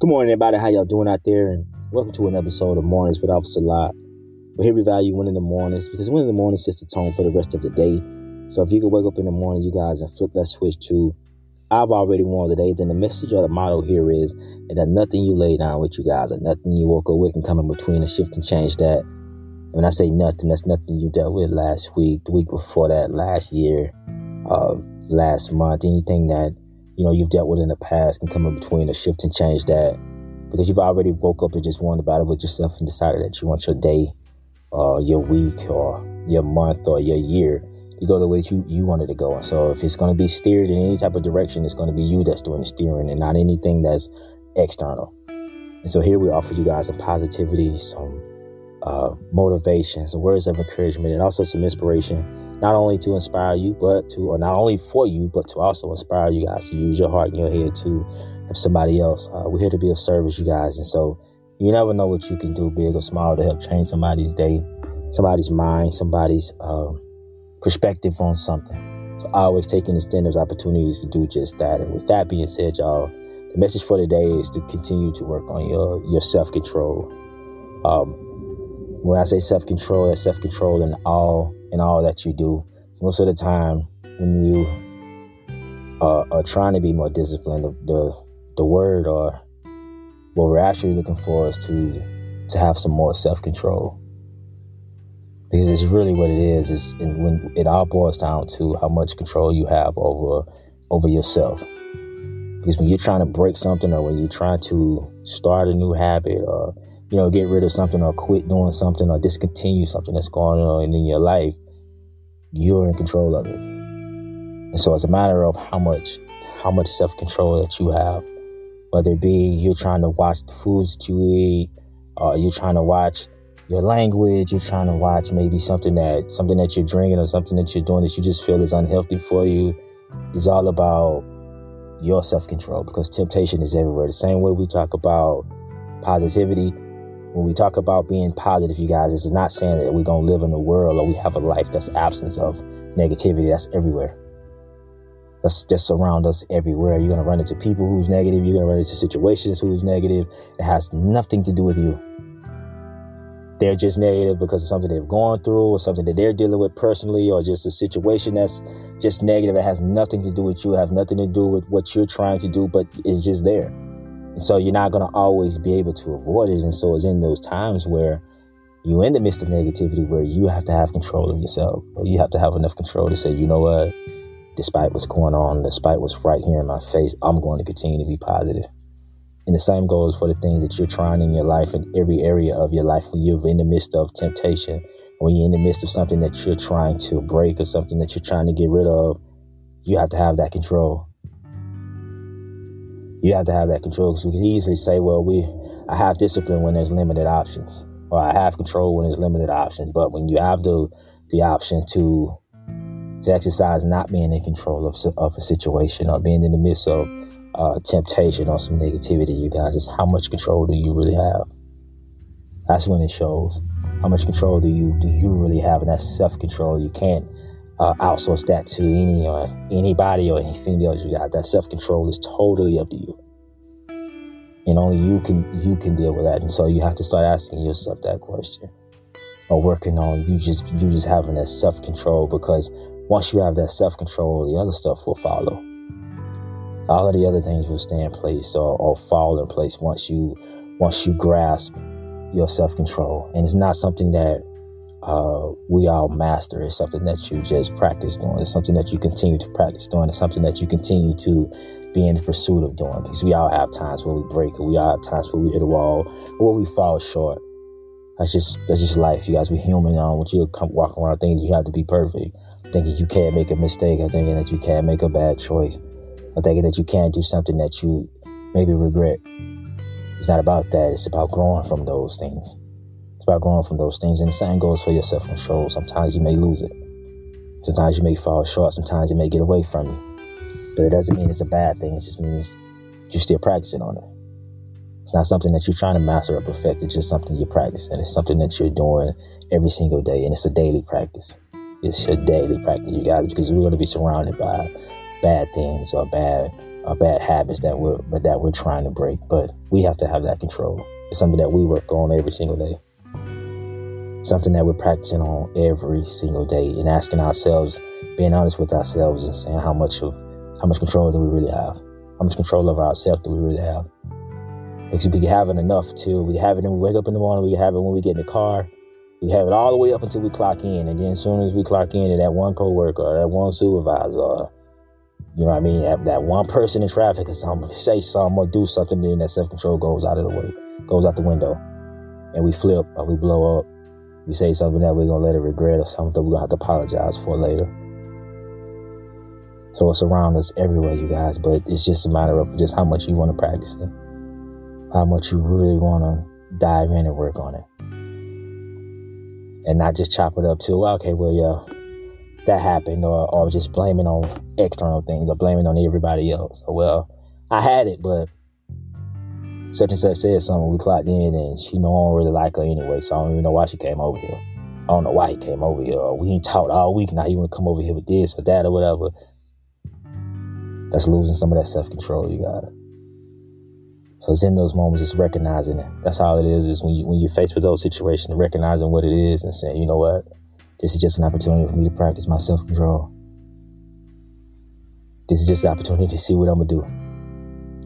Good morning, everybody. How y'all doing out there? And welcome to an episode of Mornings with Officer Lot. We're here we value winning the mornings because winning the mornings sets the tone for the rest of the day. So if you can wake up in the morning, you guys, and flip that switch to I've already won today, then the message or the motto here is and that nothing you lay down with you guys, or nothing you woke up with can come in between and shift and change that. When I say nothing, that's nothing you dealt with last week, the week before that, last year, uh, last month, anything that you know you've dealt with in the past can come in between and shift and change that because you've already woke up and just won about it with yourself and decided that you want your day, or uh, your week, or your month, or your year to go the way you, you wanted to go. So if it's going to be steered in any type of direction, it's going to be you that's doing the steering and not anything that's external. And so here we offer you guys some positivity, some uh, motivation, some words of encouragement, and also some inspiration, not only to inspire you, but to, or not only for you, but to also inspire you guys to use your heart and your head to help somebody else. Uh, we're here to be of service, you guys. And so you never know what you can do, big or small, to help change somebody's day, somebody's mind, somebody's. Uh, perspective on something. So always taking the standards opportunities to do just that. And with that being said, y'all, the message for today is to continue to work on your your self control. Um, when I say self control, that's self control in all in all that you do. Most of the time, when you uh, are trying to be more disciplined, the, the the word or what we're actually looking for is to to have some more self control because it's really what it is. Is when it all boils down to how much control you have over over yourself. Because when you're trying to break something, or when you're trying to start a new habit, or you know get rid of something, or quit doing something, or discontinue something that's going on in your life, you're in control of it. And so it's a matter of how much how much self control that you have. Whether it be you're trying to watch the foods that you eat, or you're trying to watch your language, you're trying to watch maybe something that something that you're drinking or something that you're doing that you just feel is unhealthy for you is all about your self-control because temptation is everywhere. The same way we talk about positivity, when we talk about being positive, you guys, this is not saying that we're gonna live in a world or we have a life that's absence of negativity. That's everywhere. That's just around us everywhere. You're gonna run into people who's negative. You're gonna run into situations who's negative. It has nothing to do with you they're just negative because of something they've gone through or something that they're dealing with personally or just a situation that's just negative It has nothing to do with you, have nothing to do with what you're trying to do, but it's just there. And so you're not going to always be able to avoid it. And so it's in those times where you're in the midst of negativity where you have to have control of yourself or you have to have enough control to say, you know what, despite what's going on, despite what's right here in my face, I'm going to continue to be positive. And the same goes for the things that you're trying in your life in every area of your life when you're in the midst of temptation, when you're in the midst of something that you're trying to break or something that you're trying to get rid of, you have to have that control. You have to have that control because we can easily say, well, we I have discipline when there's limited options, or I have control when there's limited options. But when you have the the option to to exercise not being in control of, of a situation or being in the midst of uh, temptation or some negativity, you guys, is how much control do you really have? That's when it shows. How much control do you do you really have? And that's self control. You can't uh, outsource that to any or anybody or anything else you got. That self control is totally up to you, and only you can you can deal with that. And so you have to start asking yourself that question, or working on you just you just having that self control because once you have that self control, the other stuff will follow all of the other things will stay in place or, or fall in place once you once you grasp your self control. And it's not something that uh, we all master. It's something that you just practice doing. It's something that you continue to practice doing. It's something that you continue to be in the pursuit of doing. Because we all have times where we break, or we all have times where we hit a wall, or where we fall short. That's just that's just life, you guys. We're human. On what you come walk around thinking you have to be perfect, thinking you can't make a mistake, or thinking that you can't make a bad choice or thinking that you can't do something that you maybe regret. It's not about that. It's about growing from those things. About growing from those things. And the same goes for your self control. Sometimes you may lose it. Sometimes you may fall short. Sometimes it may get away from you. But it doesn't mean it's a bad thing. It just means you're still practicing on it. It's not something that you're trying to master or perfect. It's just something you're practicing. It's something that you're doing every single day. And it's a daily practice. It's a daily practice, you guys, because we're going to be surrounded by bad things or bad or bad habits that we're that we're trying to break. But we have to have that control. It's something that we work on every single day. Something that we're practicing on every single day and asking ourselves, being honest with ourselves and saying how much of how much control do we really have? How much control over ourselves do we really have? Because we have it enough till we have it when we wake up in the morning, we have it when we get in the car, we have it all the way up until we clock in, and then as soon as we clock in, and that one coworker or that one supervisor, you know what I mean, that, that one person in traffic or something say something or do something, then that self control goes out of the way, goes out the window, and we flip or we blow up. We say something that we're gonna let it regret or something that we're gonna have to apologize for later. So it's around us everywhere, you guys. But it's just a matter of just how much you want to practice it, how much you really want to dive in and work on it and not just chop it up to, well, okay, well, yeah, that happened, or, or just blaming on external things or blaming on everybody else. Or, well, I had it, but such and such said something. We clocked in, and she know I don't really like her anyway, so I don't even know why she came over here. I don't know why he came over here. We ain't talked all week, now he want to come over here with this or that or whatever. That's losing some of that self control, you guys. So it's in those moments, it's recognizing it. That's all it is. Is when you when you're faced with those situations, recognizing what it is and saying, you know what, this is just an opportunity for me to practice my self control. This is just an opportunity to see what I'm gonna do.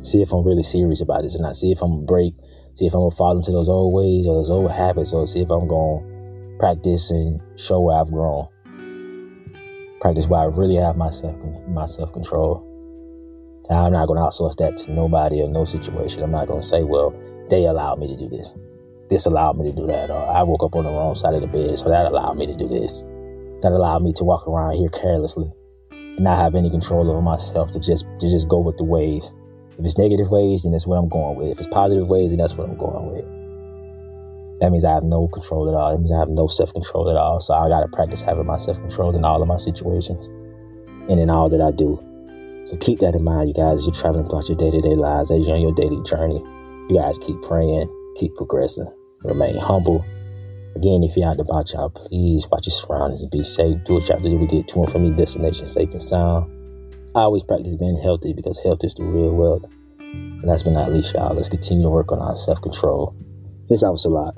See if I'm really serious about this or not. See if I'm gonna break. See if I'm gonna fall into those old ways or those old habits, or see if I'm gonna practice and show where I've grown. Practice where I really have my self my self control. I'm not to outsource that to nobody or no situation. I'm not to say, well, they allowed me to do this. This allowed me to do that. Or I woke up on the wrong side of the bed, so that allowed me to do this. That allowed me to walk around here carelessly and not have any control over myself to just to just go with the waves. If it's negative ways, then that's what I'm going with. If it's positive ways, then that's what I'm going with. That means I have no control at all. That means I have no self control at all. So I got to practice having my self control in all of my situations and in all that I do. So keep that in mind, you guys, as you're traveling throughout your day to day lives, as you're on your daily journey. You guys keep praying, keep progressing, remain humble. Again, if you're out about, y'all, please watch your surroundings and be safe. Do what you have to do to get to and from your destination safe and sound. I always practice being healthy because health is the real wealth. And last but not least, y'all, let's continue to work on our self control. This helps a lot.